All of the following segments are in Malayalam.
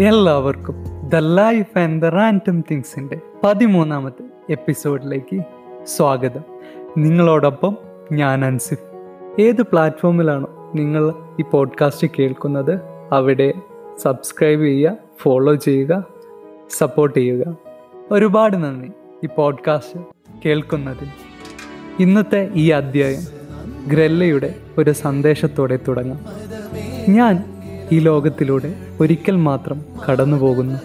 എല്ലാവർക്കും the life and the random തിങ്സിന്റെ പതിമൂന്നാമത്തെ എപ്പിസോഡിലേക്ക് സ്വാഗതം. നിങ്ങളോടൊപ്പം ഞാൻ അൻസിഫ്. ഏത് പ്ലാറ്റ്ഫോമിലാണോ നിങ്ങൾ ഈ പോഡ്കാസ്റ്റ് കേൾക്കുന്നത്? അവിടെ സബ്സ്ക്രൈബ് ചെയ്യുക ഫോളോ ചെയ്യുക സപ്പോർട്ട് ചെയ്യുക. ഒരുപാട് നന്ദി ഈ പോഡ്കാസ്റ്റ് കേൾക്കുന്നതിൽ. ഇന്നത്തെ ഈ അധ്യായം ഗ്രല്ലയുടെ ഒരു സന്ദേശത്തോടെ തുടങ്ങാം. ഞാൻ ഈ ലോകത്തിലൂടെ ഒരിക്കൽ മാത്രം കടന്നു പോകുന്നു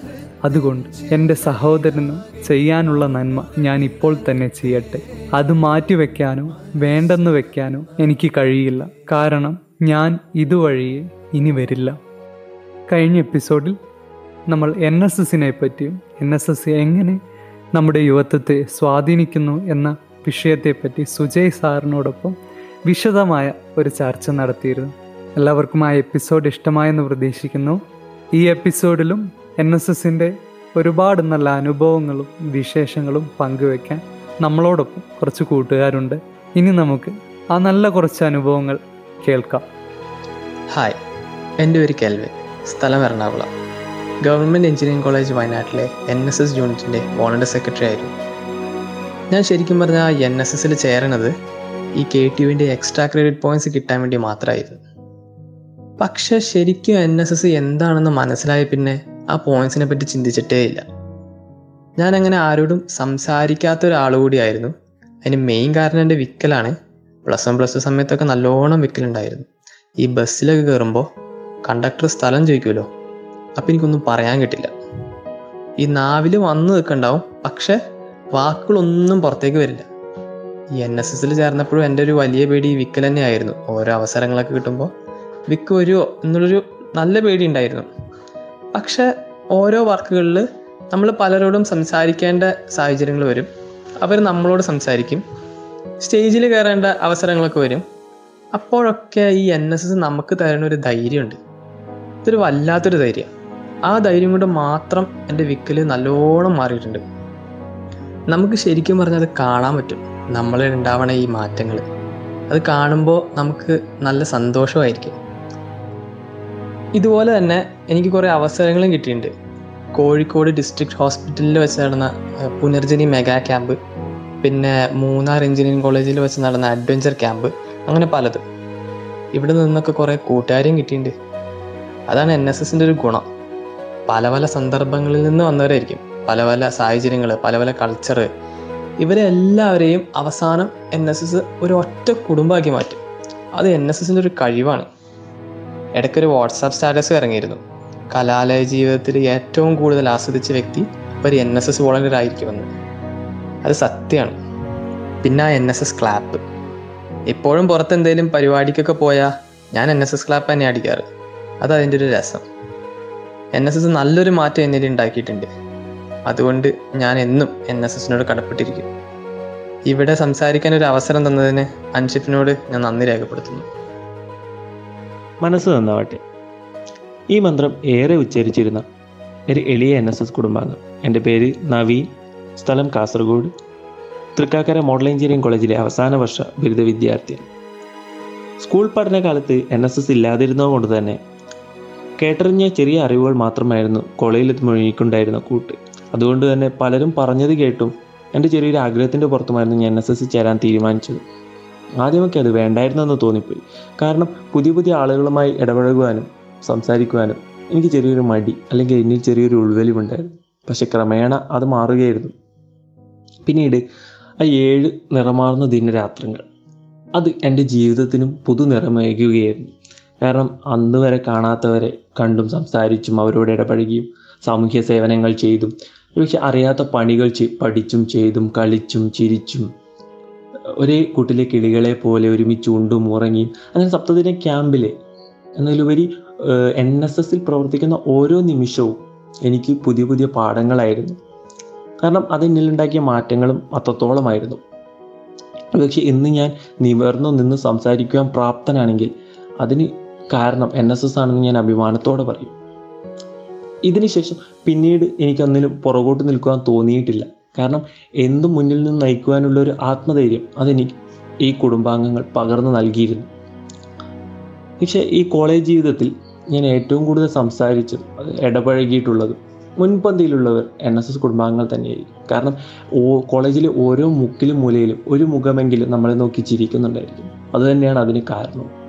അതുകൊണ്ട് എന്റെ സഹോദരന് ചെയ്യാനുള്ള നന്മ ഞാൻ ഇപ്പോൾ തന്നെ ചെയ്യട്ടെ. അത് മാറ്റിവെക്കാനോ വേണ്ടെന്ന് വെക്കാനോ എനിക്ക് കഴിയില്ല. കാരണം ഞാൻ ഇതുവഴിയെ ഇനി വരില്ല. കഴിഞ്ഞ എപ്പിസോഡിൽ നമ്മൾ എൻ എസ് എസിനെ പറ്റിയും എൻ എസ് എസ് എങ്ങനെ നമ്മുടെ യുവത്വത്തെ സ്വാധീനിക്കുന്നു എന്ന വിഷയത്തെപ്പറ്റി സുജയ് സാറിനോടൊപ്പം വിശദമായ ഒരു ചർച്ച നടത്തിയിരുന്നു. എല്ലാവർക്കും ആ എപ്പിസോഡ് ഇഷ്ടമായെന്ന് പ്രതീക്ഷിക്കുന്നു. ഈ എപ്പിസോഡിലും എൻ എസ് എസിന്റെ ഒരുപാട് നല്ല അനുഭവങ്ങളും വിശേഷങ്ങളും പങ്കുവെക്കാൻ നമ്മളോടൊപ്പം കുറച്ച് കൂട്ടുകാരുണ്ട്. ഇനി നമുക്ക് ആ നല്ല കുറച്ച് അനുഭവങ്ങൾ കേൾക്കാം. ഹായ് എന്റെ ഒരു കേൾവി സ്ഥലം എറണാകുളം. ഗവൺമെന്റ് എഞ്ചിനീയറിംഗ് കോളേജ് വയനാട്ടിലെ എൻ എസ് എസ് യൂണിറ്റിന്റെ വോളണ്ടിയർ സെക്രട്ടറി ആയിരുന്നു. ഞാൻ ശരിക്കും പറഞ്ഞാൽ എൻ എസ് എസിൽ ചേരണത് ഈ കെ ടി യുവിന്റെ എക്സ്ട്രാ ക്രെഡിറ്റ് പോയിന്റ്സ് കിട്ടാൻ വേണ്ടി മാത്രമായിരുന്നു. പക്ഷെ ശരിക്കും എൻ എസ് എസ് എന്താണെന്ന് മനസ്സിലായി പിന്നെ ആ പോയിന്റ്സിനെ പറ്റി ചിന്തിച്ചിട്ടേ ഇല്ല. ഞാൻ അങ്ങനെ ആരോടും സംസാരിക്കാത്ത ഒരാൾ കൂടിയായിരുന്നു. അതിന് മെയിൻ കാരണം എന്റെ വിക്കലാണ്. പ്ലസ് വൺ പ്ലസ് ടു സമയത്തൊക്കെ നല്ലോണം വിക്കലുണ്ടായിരുന്നു. ഈ ബസ്സിലൊക്കെ കയറുമ്പോൾ കണ്ടക്ടർ സ്ഥലം ചോദിക്കുമല്ലോ? അപ്പം എനിക്കൊന്നും പറയാൻ കിട്ടില്ല. ഈ നാവിൽ വന്ന് നിൽക്കണ്ടാവും. പക്ഷെ വാക്കുകളൊന്നും പുറത്തേക്ക് വരില്ല. ഈ എൻ എസ് എസിൽ ചേർന്നപ്പോഴും എന്റെ ഒരു വലിയ പേടി വിക്കൽ തന്നെയായിരുന്നു. ഓരോ അവസരങ്ങളൊക്കെ കിട്ടുമ്പോൾ വിക്ക് വരുമോ എന്നുള്ളൊരു നല്ല പേടി ഉണ്ടായിരുന്നു പക്ഷേ ഓരോ വർക്കുകളിൽ നമ്മൾ പലരോടും സംസാരിക്കേണ്ട സാഹചര്യങ്ങൾ വരും. അവർ നമ്മളോട് സംസാരിക്കും. സ്റ്റേജിൽ കയറേണ്ട അവസരങ്ങളൊക്കെ വരും. അപ്പോഴൊക്കെ ഈ എൻ എസ് എസ് നമുക്ക് തരുന്ന ഒരു ധൈര്യമുണ്ട്. ഇതൊരു വല്ലാത്തൊരു ധൈര്യം. ആ ധൈര്യം കൊണ്ട് മാത്രം എന്റെ വിക്കൽ നല്ലോണം മാറിയിട്ടുണ്ട്. നമുക്ക് ശരിക്കും പറഞ്ഞാൽ അത് കാണാൻ പറ്റും. നമ്മളിൽ ഉണ്ടാവണ ഈ മാറ്റങ്ങൾ അത് കാണുമ്പോൾ നമുക്ക് നല്ല സന്തോഷമായിരിക്കും. ഇതുപോലെ തന്നെ എനിക്ക് കുറേ അവസരങ്ങളും കിട്ടിയിട്ടുണ്ട്. കോഴിക്കോട് ഡിസ്ട്രിക്ട് ഹോസ്പിറ്റലിൽ വെച്ച് നടന്ന പുനർജനി മെഗാ ക്യാമ്പ് പിന്നെ മൂന്നാർ എഞ്ചിനീയറിംഗ് കോളേജിൽ വെച്ച് നടന്ന അഡ്വഞ്ചർ ക്യാമ്പ് അങ്ങനെ പലതും. ഇവിടെ നിന്നൊക്കെ കുറേ കൂട്ടുകാരെയും കിട്ടിയിട്ടുണ്ട്. അതാണ് എൻ എസ് എസിന്റെ ഒരു ഗുണം. പല പല സന്ദർഭങ്ങളിൽ നിന്ന് വന്നവരായിരിക്കും. പല പല സാഹചര്യങ്ങൾ പല പല കൾച്ചർ ഇവരെ എല്ലാവരെയും അവസാനം എൻ എസ് എസ് ഒരു ഒറ്റ കുടുംബമാക്കി മാറ്റും. അത് എൻ എസ് എസിന്റെ ഒരു കഴിവാണ്. ഇടയ്ക്കൊരു വാട്സാപ്പ് സ്റ്റാറ്റസ് ഇറങ്ങിയിരുന്നു കലാലയ ജീവിതത്തിൽ ഏറ്റവും കൂടുതൽ ആസ്വദിച്ച വ്യക്തി ഒരു എൻ എസ് എസ് വോളണ്ടിയർ ആയിരിക്കുമെന്ന് അത് സത്യമാണ്. പിന്നെ ആ എൻ എസ് എസ് ക്ലാപ്പ് എപ്പോഴും പുറത്ത് എന്തെങ്കിലും പരിപാടിക്കൊക്കെ പോയാൽ ഞാൻ എൻ എസ് എസ് ക്ലാപ്പ് തന്നെ അടിക്കാറ്. അത് അതിന്റെ ഒരു രസം. എൻ എസ് എസ് നല്ലൊരു മാറ്റം എന്നിൽ ഉണ്ടാക്കിയിട്ടുണ്ട്. അതുകൊണ്ട് ഞാൻ എന്നും എൻ എസ് എസിനോട് കടപ്പെട്ടിരിക്കും. ഇവിടെ സംസാരിക്കാൻ ഒരു അവസരം തന്നതിന് അൻഷിഫിനോട് ഞാൻ നന്ദി രേഖപ്പെടുത്തുന്നു. മനസ്സ് നന്നാവട്ടെ. ഈ മന്ത്രം ഏറെ ഉച്ചരിച്ചിരുന്ന ഒരു എളിയ എൻ എസ് എസ് കുടുംബാംഗം. എന്റെ പേര് നവീൻ സ്ഥലം കാസർഗോഡ്. തൃക്കാക്കര മോഡൽ എഞ്ചിനീയറിംഗ് കോളേജിലെ അവസാന വർഷ ബിരുദ വിദ്യാർത്ഥിയാണ്. സ്കൂൾ പഠനകാലത്ത് എൻ എസ് എസ് ഇല്ലാതിരുന്നത് കൊണ്ട് തന്നെ കേട്ടറിഞ്ഞ ചെറിയ അറിവുകൾ മാത്രമായിരുന്നു കോളേജിലെത്തുമ്പോൾ എനിക്കുണ്ടായിരുന്ന കൂട്ട്. അതുകൊണ്ട് തന്നെ പലരും പറഞ്ഞത് കേട്ടും എന്റെ ചെറിയൊരു ആഗ്രഹത്തിന്റെ പുറത്തുമായിരുന്നു ഞാൻ എൻ എസ് എസ് ചേരാൻ തീരുമാനിച്ചത്. ആദ്യമൊക്കെ അത് വേണ്ടായിരുന്നെന്ന് തോന്നിപ്പോയി. കാരണം പുതിയ പുതിയ ആളുകളുമായി ഇടപഴകുവാനും സംസാരിക്കുവാനും എനിക്ക് ചെറിയൊരു മടി അല്ലെങ്കിൽ എന്നിൽ ചെറിയൊരു ഉൾവലിവുണ്ടായിരുന്നു. പക്ഷെ ക്രമേണ അത് മാറുകയായിരുന്നു. പിന്നീട് ആ ഏഴ് നിറമാർന്ന ദിനരാത്രങ്ങൾ അത് എന്റെ ജീവിതത്തിനും പുതു നിറമേകുകയായിരുന്നു. കാരണം അന്ന് വരെ കാണാത്തവരെ കണ്ടും സംസാരിച്ചും അവരോട് ഇടപഴകിയും സാമൂഹ്യ സേവനങ്ങൾ ചെയ്തും പക്ഷെ അറിയാത്ത പണികൾ പഠിച്ചും ചെയ്തും കളിച്ചും ചിരിച്ചും ഒരേ കൂട്ടിലെ കിളികളെ പോലെ ഒരുമിച്ച് ഉണ്ടും ഉറങ്ങിയും അങ്ങനെ സപ്തദിന ക്യാമ്പിലെ എന്നതിലുപരി എൻ എസ് എസിൽ പ്രവർത്തിക്കുന്ന ഓരോ നിമിഷവും എനിക്ക് പുതിയ പുതിയ പാഠങ്ങളായിരുന്നു. കാരണം അതെന്നിലുണ്ടാക്കിയ മാറ്റങ്ങളും അത്രത്തോളമായിരുന്നു. പക്ഷെ ഇന്ന് ഞാൻ നിവർന്നു നിന്ന് സംസാരിക്കുവാൻ പ്രാപ്തനാണെങ്കിൽ അതിന് കാരണം എൻ എസ് എസ് ആണെന്ന് ഞാൻ അഭിമാനത്തോടെ പറയും. ഇതിനുശേഷം പിന്നീട് എനിക്കൊന്നിലും പുറകോട്ട് നിൽക്കുവാൻ തോന്നിയിട്ടില്ല. കാരണം എന്തും മുന്നിൽ നിന്ന് നയിക്കുവാനുള്ള ഒരു ആത്മധൈര്യം അതെനിക്ക് ഈ കുടുംബാംഗങ്ങൾ പകർന്നു നൽകിയിരുന്നു. പക്ഷേ ഈ കോളേജ് ജീവിതത്തിൽ ഞാൻ ഏറ്റവും കൂടുതൽ സംസാരിച്ചും അത് ഇടപഴകിയിട്ടുള്ളതും മുൻപന്തിയിലുള്ളവർ എൻ എസ് എസ് കുടുംബാംഗങ്ങൾ തന്നെയായിരിക്കും. കാരണം ഓ കോളേജിലെ ഓരോ മുക്കിലും മൂലയിലും ഒരു മുഖമെങ്കിലും നമ്മളെ നോക്കി ചിരിക്കുന്നുണ്ടായിരിക്കും. അതുതന്നെയാണ് അതിന് കാരണം.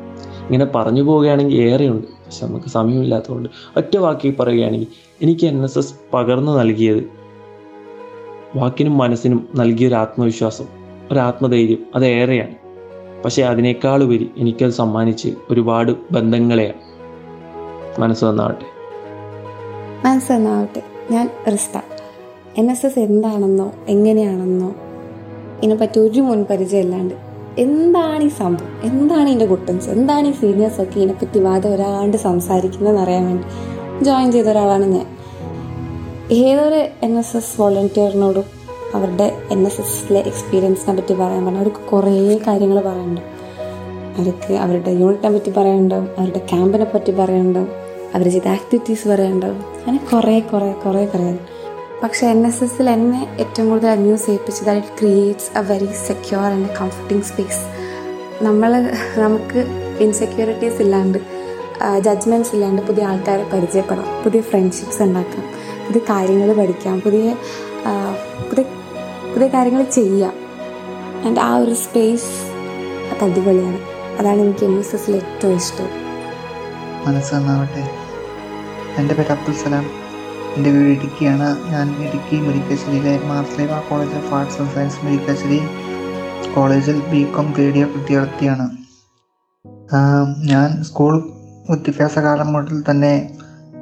ഇങ്ങനെ പറഞ്ഞു പോവുകയാണെങ്കിൽ ഏറെയുണ്ട്. പക്ഷെ നമുക്ക് സമയമില്ലാത്തതുകൊണ്ട് ഒറ്റ വാക്കി പറയുകയാണെങ്കിൽ എനിക്ക് എൻ എസ് എസ് പകർന്നു നൽകിയത് വാക്കിനും മനസ്സിനും നൽകിയൊരു ആത്മവിശ്വാസം ഒരു ആത്മധൈര്യം അതേറെയാണ് പക്ഷേ അതിനേക്കാളുപരി എനിക്കത് സമ്മാനിച്ച് ഒരുപാട് ബന്ധങ്ങളെയാണ്. മനസ്സ് നന്നാവട്ടെ. മനസ്സെന്നാവട്ടെ ഞാൻ റിസ്ത എൻ എസ് എസ് എന്താണെന്നോ എങ്ങനെയാണെന്നോ ഇതിനെപ്പറ്റി ഒരു മുൻപരിചയമില്ലാണ്ട് എന്താണ് ഈ സംഭവം? എന്താണ് ഇതിന്റെ കുട്ടൻസ്? എന്താണ് ഈ സീനിയേഴ്സൊക്കെ ഇതിനെപ്പറ്റി വാദം ഒരാണ്ട് സംസാരിക്കുന്നതെന്ന് അറിയാൻ വേണ്ടി ജോയിൻ ചെയ്ത ഒരാളാണ് ഞാൻ. ഏതൊരു എൻ എസ് എസ് വോളണ്ടിയറിനോടും അവരുടെ എൻ എസ് എസിലെ എക്സ്പീരിയൻസിനെ പറ്റി പറയാൻ പറഞ്ഞാൽ അവർക്ക് കുറേ കാര്യങ്ങൾ പറയാനുണ്ട്. അവർക്ക് അവരുടെ യൂണിറ്റിനെ പറ്റി പറയാനുണ്ടാവും അവരുടെ ക്യാമ്പിനെ പറ്റി പറയാനുണ്ടാവും അവർ ചെയ്ത ആക്ടിവിറ്റീസ് പറയാനുണ്ടാവും അങ്ങനെ കുറേ കുറേ കുറേ പറയാൻ. പക്ഷേ എൻ എസ് എസിൽ എന്നെ ഏറ്റവും കൂടുതൽ amuse ചെയ്യിപ്പിച്ചത് it creates a very secure and comforting space നമ്മൾ നമുക്ക് ഇൻസെക്യൂരിറ്റീസ് ഇല്ലാണ്ട് ജഡ്ജ്മെന്റ്സ് ഇല്ലാണ്ട് പുതിയ ആൾക്കാരെ പരിചയപ്പെടാം പുതിയ ഫ്രണ്ട്ഷിപ്സ് ഉണ്ടാക്കാം. പുതിയ കാര്യങ്ങൾ പഠിക്കാം പുതിയ പുതിയ പുതിയ കാര്യങ്ങൾ ചെയ്യാം. ആൻഡ് ആ ഒരു സ്പേസ് അത് അടിപൊളിയാണ്. അതാണ് എനിക്ക് എം എസ് എസിൽ ഏറ്റവും ഇഷ്ടം. മനസ്സ് നന്നാവട്ടെ. എന്റെ പേര് അബ്ദുൽ സലാം. എന്റെ വീട് ഇടുക്കിയാണ്. ഞാൻ Idukki മുരിക്കാശ്ശേരിയിലെ Mar Sleeva college of arts and science Murickassery കോളേജിൽ ബി കോം ഗ്രേഡ് ഇയർ വിദ്യാർത്ഥിയാണ് ഞാൻ സ്കൂൾ വിദ്യാഭ്യാസ കാലം മുതൽ തന്നെ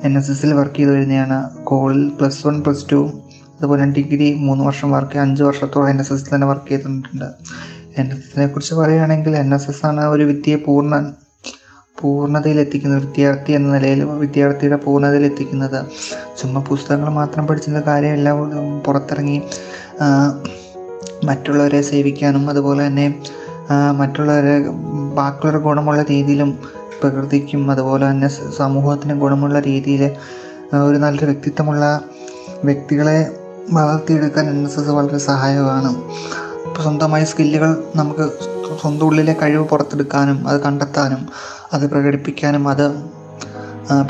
എൻ എസ് എസിൽ വർക്ക് ചെയ്ത് വരുന്നതാണ് കോളിൽ പ്ലസ് വൺ പ്ലസ് ടു അതുപോലെ ഡിഗ്രി മൂന്ന് വർഷം വർക്ക് അഞ്ച് വർഷത്തോളം എൻ എസ് എസിൽ തന്നെ വർക്ക് ചെയ്തിട്ടുണ്ട്. എൻ എസ് എസിനെ കുറിച്ച് പറയുകയാണെങ്കിൽ എൻ എസ് എസ് ആണ് ഒരു വിദ്യയെ പൂർണ പൂർണതയിൽ എത്തിക്കുന്നത് വിദ്യാർത്ഥി എന്ന നിലയിൽ വിദ്യാർത്ഥിയുടെ പൂർണതയിൽ എത്തിക്കുന്നത്. ചുമ്മാ പുസ്തകങ്ങൾ മാത്രം പഠിച്ചിരുന്ന കാര്യമില്ല പുറത്തിറങ്ങി മറ്റുള്ളവരെ സേവിക്കാനും അതുപോലെ തന്നെ മറ്റുള്ളവരെ ബാക്കിയുള്ളവരുടെ ഗുണമുള്ള രീതിയിലും പ്രകൃതിക്കും അതുപോലെ തന്നെ സമൂഹത്തിനും ഗുണമുള്ള രീതിയിൽ ഒരു നല്ലൊരു വ്യക്തിത്വമുള്ള വ്യക്തികളെ വളർത്തിയെടുക്കാൻ എൻ എസ് എസ് വളരെ സഹായകമാണ്. ഇപ്പോൾ സ്വന്തമായ സ്കില്ലുകൾ നമുക്ക് സ്വന്തം ഉള്ളിലെ കഴിവ് പുറത്തെടുക്കാനും അത് കണ്ടെത്താനും അത് പ്രകടിപ്പിക്കാനും അത്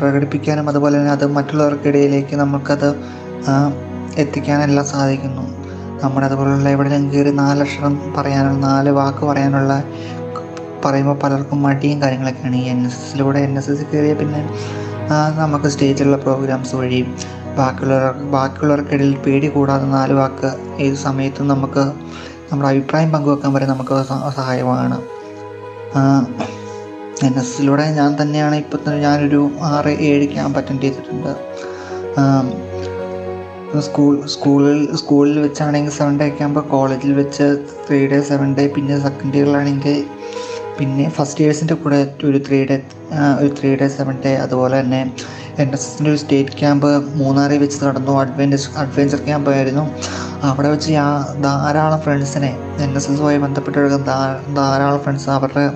പ്രകടിപ്പിക്കാനും അതുപോലെ തന്നെ അത് മറ്റുള്ളവർക്കിടയിലേക്ക് നമുക്കത് എത്തിക്കാനെല്ലാം സാധിക്കുന്നു. നമ്മുടെ അതുപോലുള്ള എവിടെയെങ്കിലും കയറി നാലക്ഷരം പറയാനുള്ള നാല് വാക്ക് പറയാനുള്ള പറയുമ്പോൾ പലർക്കും മടിയും കാര്യങ്ങളൊക്കെയാണ്. ഈ എൻ എസ് എസിലൂടെ എൻ എസ് എസ് കയറിയ പിന്നെ നമുക്ക് സ്റ്റേജിലുള്ള പ്രോഗ്രാംസ് വഴി ബാക്കിയുള്ളവർ ബാക്കിയുള്ളവർക്കിടയിൽ പേടി കൂടാതെ നാല് വാക്ക് ഏത് സമയത്തും നമുക്ക് നമ്മുടെ അഭിപ്രായം പങ്കുവെക്കാൻ വരെ നമുക്ക് സഹായമാണ്. എൻ എസ് എസിലൂടെ ഞാൻ തന്നെയാണ് ഇപ്പോൾ തന്നെ ഞാനൊരു ആറ് ഏഴ് ക്യാമ്പ് അറ്റൻഡ് ചെയ്തിട്ടുണ്ട്. സ്കൂൾ സ്കൂളിൽ സ്കൂളിൽ വെച്ചാണെങ്കിൽ സെവൻ ഡേ ക്യാമ്പ് കോളേജിൽ വെച്ച് ത്രീ ഡേ സെവൻ ഡേ പിന്നെ സെക്കൻഡ് ഇയറിലാണെങ്കിൽ പിന്നെ ഫസ്റ്റ് ഇയേഴ്സിന്റെ കൂടെ ഒരു ത്രീ ഡേ ഒരു ത്രീ ഡേ സെവൻ ഡേ അതുപോലെ തന്നെ എൻ എസ് എസിന്റെ ഒരു സ്റ്റേറ്റ് ക്യാമ്പ് മൂന്നാറിൽ വെച്ച് നടന്നു. അഡ്വഞ്ചർ അഡ്വഞ്ചർ ക്യാമ്പ് ആയിരുന്നു. അവിടെ വെച്ച് ഞാൻ ധാരാളം ഫ്രണ്ട്സിനെ എൻ എസ് എസുമായി ബന്ധപ്പെട്ടെടുക്കുന്ന ധാ- ധാരാളം ഫ്രണ്ട്സ് അവരുടെ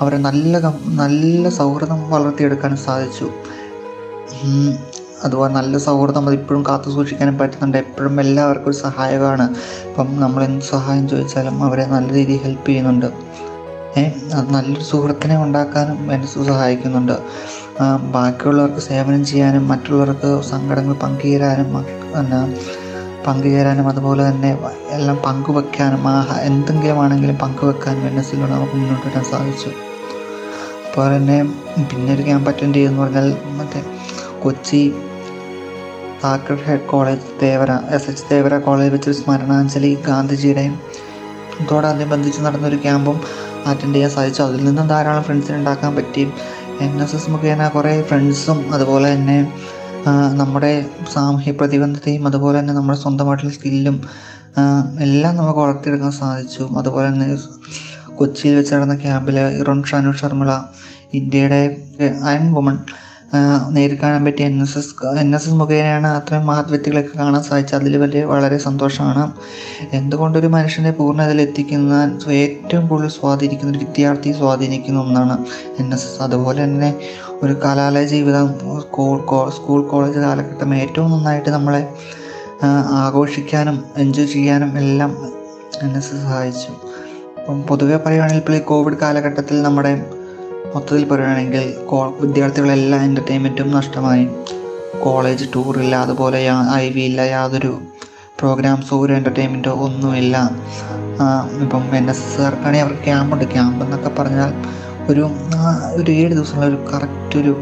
അവരെ നല്ല നല്ല സൗഹൃദം വളർത്തിയെടുക്കാനും സാധിച്ചു. അതുപോലെ നല്ല സൗഹൃദം അത് ഇപ്പോഴും കാത്തു സൂക്ഷിക്കാനും പറ്റുന്നുണ്ട്. എപ്പോഴും എല്ലാവർക്കും ഒരു സഹായകമാണ് അപ്പം നമ്മൾ എന്ത് സഹായം ചോദിച്ചാലും അവരെ നല്ല രീതിയിൽ ഹെൽപ്പ് ചെയ്യുന്നുണ്ട്. നല്ലൊരു സുഹൃത്തിനെ ഉണ്ടാക്കാനും എന്നെ സഹായിക്കുന്നുണ്ട്. ബാക്കിയുള്ളവർക്ക് സേവനം ചെയ്യാനും മറ്റുള്ളവർക്ക് സങ്കടങ്ങൾ പങ്കുചേരാനും പിന്നെ പങ്കുചേരാനും അതുപോലെ തന്നെ എല്ലാം പങ്കുവെക്കാനും ആ എന്തെങ്കിലും ആണെങ്കിലും പങ്കുവെക്കാനും എൻ എസ് സിലൂടെ നമുക്ക് മുന്നോട്ട് വരാൻ സാധിച്ചു. അതുപോലെ തന്നെ പിന്നെ ഒരു ക്യാമ്പ് അറ്റൻഡ് ചെയ്തെന്ന് പറഞ്ഞാൽ മറ്റേ Kochi sacred heart college Thevara S H Thevara college വെച്ചൊരു സ്മരണാഞ്ജലി ഗാന്ധിജിയുടെയും ഇതോടനുബന്ധിച്ച് നടന്നൊരു ക്യാമ്പും അറ്റൻഡ് ചെയ്യാൻ സാധിച്ചു. അതിൽ നിന്നും ധാരാളം ഫ്രണ്ട്സിനെ ഉണ്ടാക്കാൻ പറ്റി. എൻ എസ് എസ് മുഖേന കുറേ ഫ്രണ്ട്സും അതുപോലെ തന്നെ നമ്മുടെ സാമൂഹ്യ പ്രതിബന്ധതയും അതുപോലെ തന്നെ നമ്മുടെ സ്വന്തമായിട്ടുള്ള സ്കില്ലും എല്ലാം നമുക്ക് വളർത്തിയെടുക്കാൻ സാധിച്ചു. അതുപോലെ തന്നെ കൊച്ചിയിൽ വെച്ച് നടന്ന ക്യാമ്പിൽ ഇറോൺ ഷാനു ശർമ്മള ഇന്ത്യയുടെ അയൺ വുമൺ നേരിൽ കാണാൻ പറ്റിയ N S S N S S മുഖേനയാണ് അത്രയും മഹത് വ്യക്തികളെയൊക്കെ കാണാൻ സാധിച്ചത്. അതിൽ വലിയ വളരെ സന്തോഷമാണ്. എന്തുകൊണ്ടൊരു മനുഷ്യനെ പൂർണതയിൽ എത്തിക്കുന്ന ഏറ്റവും കൂടുതൽ സ്വാധീനിക്കുന്ന ഒരു വിദ്യാർത്ഥി സ്വാധീനിക്കുന്ന ഒന്നാണ് എൻ എസ് എസ് അതുപോലെ തന്നെ ഒരു കലാലയ ജീവിതം സ്കൂൾ സ്കൂൾ കോളേജ് കാലഘട്ടം ഏറ്റവും നന്നായിട്ട് നമ്മളെ ആഘോഷിക്കാനും എൻജോയ് ചെയ്യാനും എല്ലാം എൻ എസ് എസ് സഹായിച്ചു. അപ്പം പൊതുവെ പറയുകയാണെങ്കിൽ ഇപ്പോൾ ഈ കോവിഡ് കാലഘട്ടത്തിൽ നമ്മുടെ മൊത്തത്തിൽ പറയുകയാണെങ്കിൽ വിദ്യാർത്ഥികളെല്ലാം എന്റർടൈൻമെന്റും നഷ്ടമായി. കോളേജ് ടൂറില്ല അതുപോലെ ഐ വി ഇല്ല യാതൊരു പ്രോഗ്രാംസോ ഒരു എന്റർടൈൻമെന്റോ ഒന്നുമില്ല. ഇപ്പം എൻ എസ് എസ്സുകാർക്കാണെങ്കിൽ അവർക്ക് ക്യാമ്പുണ്ട് ക്യാമ്പ് എന്നൊക്കെ പറഞ്ഞാൽ ഒരു ഒരു ഏഴ് ദിവസമുള്ള ഒരു കറക്റ്റ് ഒരു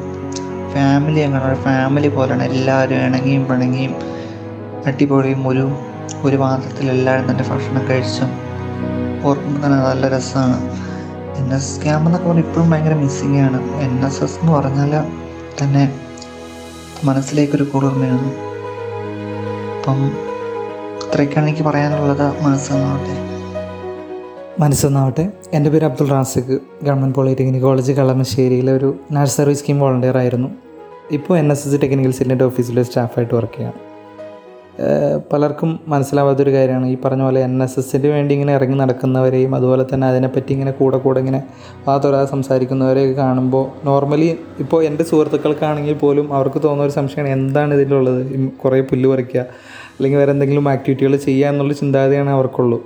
ഫാമിലി അങ്ങനെ ഒരു ഫാമിലി പോലെയാണ്. എല്ലാവരും ഇണങ്ങിയും പിണങ്ങിയും അടിപൊളിയും ഒരു ഒരു പാത്രത്തിൽ എല്ലാവരും തന്നെ ഭക്ഷണം കഴിച്ചും ഓർക്കുമ്പോൾ തന്നെ നല്ല രസമാണ്. എൻ എസ് ക്യാമ്പ് എന്നൊക്കെ പറഞ്ഞാൽ ഇപ്പോഴും ഭയങ്കര മിസ്സിങ് ആണ്. എൻ എസ് എസ് എന്ന് പറഞ്ഞാൽ തന്നെ മനസ്സിലേക്കൊരു കുളിർമയാണ് അപ്പം ഇത്രയൊക്കെയാണ് എനിക്ക് പറയാനുള്ളത്. മനസ്സെന്നാവട്ടെ. മനസ്സെന്നാവട്ടെ. എന്റെ പേര് Abdul Rasiq. Government polytechnic college കളമശ്ശേരിയിലെ ഒരു നഴ്സ് സർവീസ് സ്കീം വോളണ്ടിയർ ആയിരുന്നു ഇപ്പോൾ എൻ എസ് എസ് ടെക്നിക്കൽ സെന്റിന്റെ ഓഫീസിലെ സ്റ്റാഫായിട്ട് വർക്ക് ചെയ്യാണ് ഏഹ് പലർക്കും മനസ്സിലാവാത്തൊരു കാര്യമാണ്. ഈ പറഞ്ഞ പോലെ എൻ എസ് എസിന് വേണ്ടി ഇങ്ങനെ ഇറങ്ങി നടക്കുന്നവരെയും അതുപോലെ തന്നെ അതിനെപ്പറ്റി ഇങ്ങനെ കൂടെ കൂടെ ഇങ്ങനെ വാതൊരാ സംസാരിക്കുന്നവരെയൊക്കെ കാണുമ്പോൾ നോർമലി ഇപ്പോൾ എന്റെ സുഹൃത്തുക്കൾക്കാണെങ്കിൽ പോലും അവർക്ക് തോന്നുന്ന ഒരു സംശയമാണ് എന്താണ് ഇതിലുള്ളത്? കുറേ പുല്ല് പറിക്കുക അല്ലെങ്കിൽ വേറെ എന്തെങ്കിലും ആക്ടിവിറ്റികൾ ചെയ്യുക എന്നുള്ള ചിന്താഗതിയാണ് അവർക്കുള്ളൂ.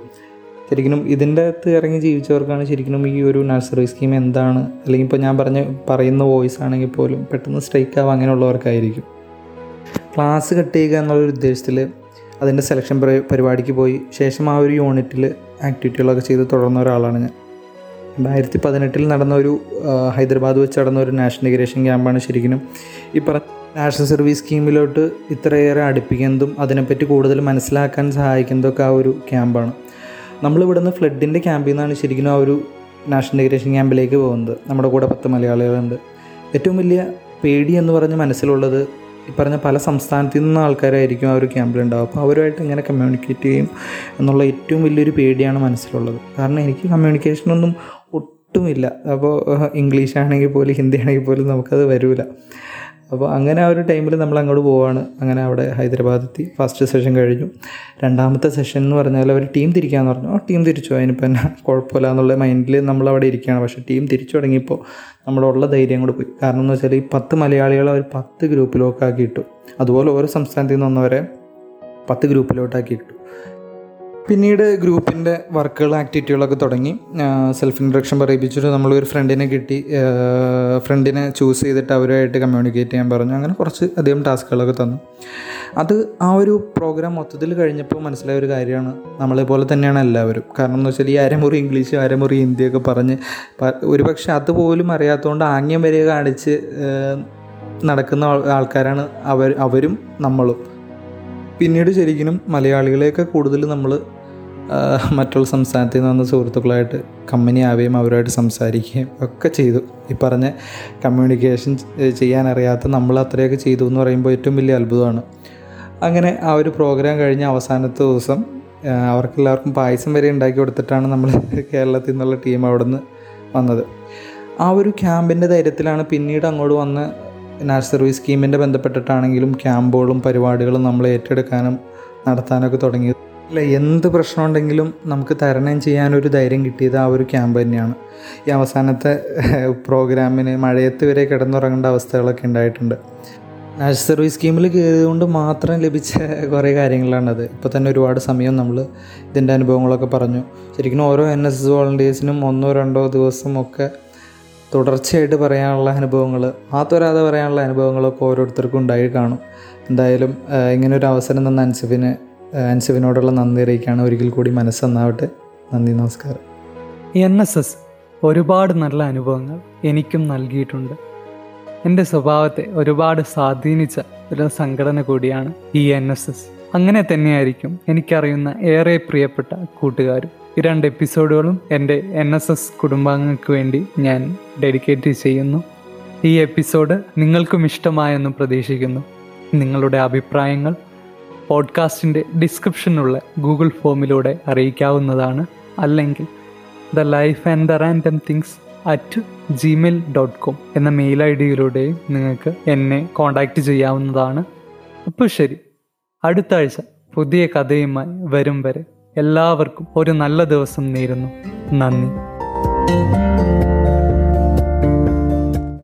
ശരിക്കും ഇതിന്റെ അകത്ത് ഇറങ്ങി ജീവിച്ചവർക്കാണ് ശരിക്കും ഈ ഒരു നഴ്സറി സ്കീം എന്താണ്? അല്ലെങ്കിൽ ഇപ്പോൾ ഞാൻ പറഞ്ഞ പറയുന്ന വോയിസ് ആണെങ്കിൽ പോലും പെട്ടെന്ന് സ്ട്രൈക്ക് ആവുക അങ്ങനെയുള്ളവർക്കായിരിക്കും. ക്ലാസ് കട്ട് ചെയ്യുക എന്നുള്ളൊരു ഉദ്ദേശത്തിൽ അതിന്റെ സെലക്ഷൻ പരിപാടിക്ക് പോയി. ശേഷം ആ ഒരു യൂണിറ്റിൽ ആക്ടിവിറ്റികളൊക്കെ ചെയ്ത് തുടർന്ന ഒരാളാണ് ഞാൻ. രണ്ടായിരത്തി പതിനെട്ടിൽ നടന്ന ഒരു ഹൈദരാബാദ് വെച്ച് നടന്ന ഒരു നാഷണൽ ഇഗ്രേഷൻ ക്യാമ്പാണ് ശരിക്കും ഈ പറഞ്ഞ നാഷണൽ സർവീസ് സ്കീമിലോട്ട് ഇത്രയേറെ അടുപ്പിക്കുന്നതും അതിനെപ്പറ്റി കൂടുതൽ മനസ്സിലാക്കാൻ സഹായിക്കുന്നതൊക്കെ ആ ഒരു ക്യാമ്പാണ് നമ്മളിവിടുന്ന് ഫ്ലഡിന്റെ ക്യാമ്പിൽ നിന്നാണ് ശരിക്കും ആ ഒരു നാഷണൽ ഇഗ്രേഷൻ ക്യാമ്പിലേക്ക് പോകുന്നത്. നമ്മുടെ കൂടെ പത്ത് മലയാളികളുണ്ട്. ഏറ്റവും വലിയ പേടി എന്ന് പറഞ്ഞ് മനസ്സിലുള്ളത് ഈ പറഞ്ഞ പല സംസ്ഥാനത്തു നിന്ന് ആൾക്കാരായിരിക്കും ആ ഒരു ക്യാമ്പിലുണ്ടാവും അപ്പോൾ അവരുമായിട്ട് എങ്ങനെ കമ്മ്യൂണിക്കേറ്റ് ചെയ്യും എന്നുള്ള ഏറ്റവും വലിയൊരു പേടിയാണ് മനസ്സിലുള്ളത്. കാരണം എനിക്ക് കമ്മ്യൂണിക്കേഷനൊന്നും ഒട്ടുമില്ല. അപ്പോൾ ഇംഗ്ലീഷ് ആണെങ്കിൽ പോലും ഹിന്ദി ആണെങ്കിൽ പോലും നമുക്കത് വരില്ല അപ്പോൾ അങ്ങനെ ആ ഒരു ടൈമിൽ നമ്മൾ അങ്ങോട്ട് പോവാണ്. അങ്ങനെ അവിടെ ഹൈദരാബാദ് എത്തി. ഫസ്റ്റ് സെഷൻ കഴിഞ്ഞു. രണ്ടാമത്തെ സെഷൻ എന്ന് പറഞ്ഞാൽ അവർ ടീം തിരിക്കാമെന്ന് പറഞ്ഞു. ആ ടീം തിരിച്ചു. അതിനിപ്പോൾ എന്നാ കുഴപ്പമില്ല എന്നുള്ള മൈൻഡിൽ നമ്മൾ അവിടെ ഇരിക്കുകയാണ്. പക്ഷേ ടീം തിരിച്ചു തുടങ്ങിയപ്പോൾ നമ്മളുള്ള ധൈര്യം കൂടെ പോയി. കാരണം എന്ന് വെച്ചാൽ ഈ പത്ത് മലയാളികളെ അവർ പത്ത് ഗ്രൂപ്പിലോട്ടാക്കി ഇട്ടു. അതുപോലെ ഓരോ സംസ്ഥാനത്തിൽ നിന്ന് വന്നവരെ പത്ത് ഗ്രൂപ്പിലോട്ടാക്കി ഇട്ടു. പിന്നീട് ഗ്രൂപ്പിന്റെ വർക്കുകൾ ആക്ടിവിറ്റികളൊക്കെ തുടങ്ങി. സെൽഫ് ഇൻട്രഡക്ഷൻ പറയിപ്പിച്ചിട്ട് നമ്മളൊരു ഫ്രണ്ടിനെ കിട്ടി. ഫ്രണ്ടിനെ ചൂസ് ചെയ്തിട്ട് അവരുമായിട്ട് കമ്മ്യൂണിക്കേറ്റ് ചെയ്യാൻ പറഞ്ഞു. അങ്ങനെ കുറച്ച് അധികം ടാസ്കുകളൊക്കെ തന്നു. അത് ആ ഒരു പ്രോഗ്രാം മൊത്തത്തിൽ കഴിഞ്ഞപ്പോൾ മനസ്സിലായ ഒരു കാര്യമാണ്. നമ്മളെ പോലെ തന്നെയാണ് എല്ലാവരും. കാരണം എന്ന് വെച്ചാൽ ഈ അരമുറി ഇംഗ്ലീഷ് അരമുറി ഹിന്ദിയൊക്കെ പറഞ്ഞ് ഒരു പക്ഷേ അതുപോലും അറിയാത്തതുകൊണ്ട് ആംഗ്യം വരെ കാണിച്ച് നടക്കുന്ന ആൾക്കാരാണ് അവർ അവരും നമ്മളും. പിന്നീട് ശരിക്കും മലയാളികളെയൊക്കെ കൂടുതൽ നമ്മൾ മറ്റുള്ള സംസ്ഥാനത്തിൽ നിന്ന് വന്ന സുഹൃത്തുക്കളായിട്ട് കമ്പനി ആവുകയും അവരുമായിട്ട് സംസാരിക്കുകയും ഒക്കെ ചെയ്തു. ഈ പറഞ്ഞ കമ്മ്യൂണിക്കേഷൻ ചെയ്യാനറിയാത്ത നമ്മൾ അത്രയൊക്കെ ചെയ്തു എന്ന് പറയുമ്പോൾ ഏറ്റവും വലിയ അത്ഭുതമാണ്. അങ്ങനെ ആ ഒരു പ്രോഗ്രാം കഴിഞ്ഞ അവസാനത്തെ ദിവസം അവർക്കെല്ലാവർക്കും പായസം വരെ ഉണ്ടാക്കി കൊടുത്തിട്ടാണ് നമ്മൾ കേരളത്തിൽ നിന്നുള്ള ടീം അവിടെ നിന്ന് വന്നത്. ആ ഒരു ക്യാമ്പിന്റെ ധൈര്യത്തിലാണ് പിന്നീട് അങ്ങോട്ട് വന്ന് നാഷണൽ സർവീസ് സ്കീമിന്റെ ബന്ധപ്പെട്ടിട്ടാണെങ്കിലും ക്യാമ്പുകളും പരിപാടികളും നമ്മൾ ഏറ്റെടുക്കാനും നടത്താനൊക്കെ തുടങ്ങിയത്. അല്ല എന്ത് പ്രശ്നം ഉണ്ടെങ്കിലും നമുക്ക് തരണം ചെയ്യാനൊരു ധൈര്യം കിട്ടിയത് ആ ഒരു ക്യാമ്പ് തന്നെയാണ്. ഈ അവസാനത്തെ പ്രോഗ്രാമിന് മഴയത്ത് വരെ കിടന്നുറങ്ങേണ്ട അവസ്ഥകളൊക്കെ ഉണ്ടായിട്ടുണ്ട്. നാഷണൽ സർവീസ് സ്കീമിൽ കയറിയതുകൊണ്ട് മാത്രം ലഭിച്ച കുറേ കാര്യങ്ങളാണത്. ഇപ്പോൾ തന്നെ ഒരുപാട് സമയം നമ്മൾ ഇതിന്റെ അനുഭവങ്ങളൊക്കെ പറഞ്ഞു. ശരിക്കും ഓരോ എൻ എസ് എസ് വോളണ്ടിയേഴ്സിനും ഒന്നോ രണ്ടോ ദിവസം ഒക്കെ തുടർച്ചയായിട്ട് പറയാനുള്ള അനുഭവങ്ങൾ മാത്രമല്ലാതെ പറയാനുള്ള അനുഭവങ്ങളൊക്കെ ഓരോരുത്തർക്കും ഉണ്ടായി കാണും. എന്തായാലും ഇങ്ങനൊരു അവസരം തന്ന അൻസഫിന് ആഹ്, അൻസഫിനോടുള്ള നന്ദി അറിയിക്കുകയാണ്. ഒരിക്കൽ കൂടി മനസ്സന്നാവട്ടെ. നന്ദി നമസ്കാരം. എൻ എസ് എസ് ഒരുപാട് നല്ല അനുഭവങ്ങൾ എനിക്കും നൽകിയിട്ടുണ്ട്. എന്റെ സ്വഭാവത്തെ ഒരുപാട് സ്വാധീനിച്ച ഒരു സംഘടന കൂടിയാണ് ഈ എൻ എസ് എസ്. അങ്ങനെ തന്നെയായിരിക്കും എനിക്കറിയുന്ന ഏറെ പ്രിയപ്പെട്ട കൂട്ടുകാരും. ഈ രണ്ട് എപ്പിസോഡുകളും എന്റെ എൻ എസ് എസ് കുടുംബാംഗങ്ങൾക്ക് വേണ്ടി ഞാൻ ഡെഡിക്കേറ്റ് ചെയ്യുന്നു. ഈ എപ്പിസോഡ് നിങ്ങൾക്കും ഇഷ്ടമായെന്ന് പ്രതീക്ഷിക്കുന്നു. നിങ്ങളുടെ അഭിപ്രായങ്ങൾ പോഡ്കാസ്റ്റിന്റെ ഡിസ്ക്രിപ്ഷനിലുള്ള ഗൂഗിൾ ഫോമിലൂടെ അറിയിക്കാവുന്നതാണ്. അല്ലെങ്കിൽ the life and the random things at Gmail dot com എന്ന മെയിൽ ഐ ഡിയിലൂടെയും നിങ്ങൾക്ക് എന്നെ കോൺടാക്റ്റ് ചെയ്യാവുന്നതാണ്. അപ്പോൾ ശരി അടുത്ത ആഴ്ച പുതിയ കഥയുമായി വരും വരെ എല്ലാവർക്കും ഒരു നല്ല ദിവസം നേരുന്നു. നന്ദി.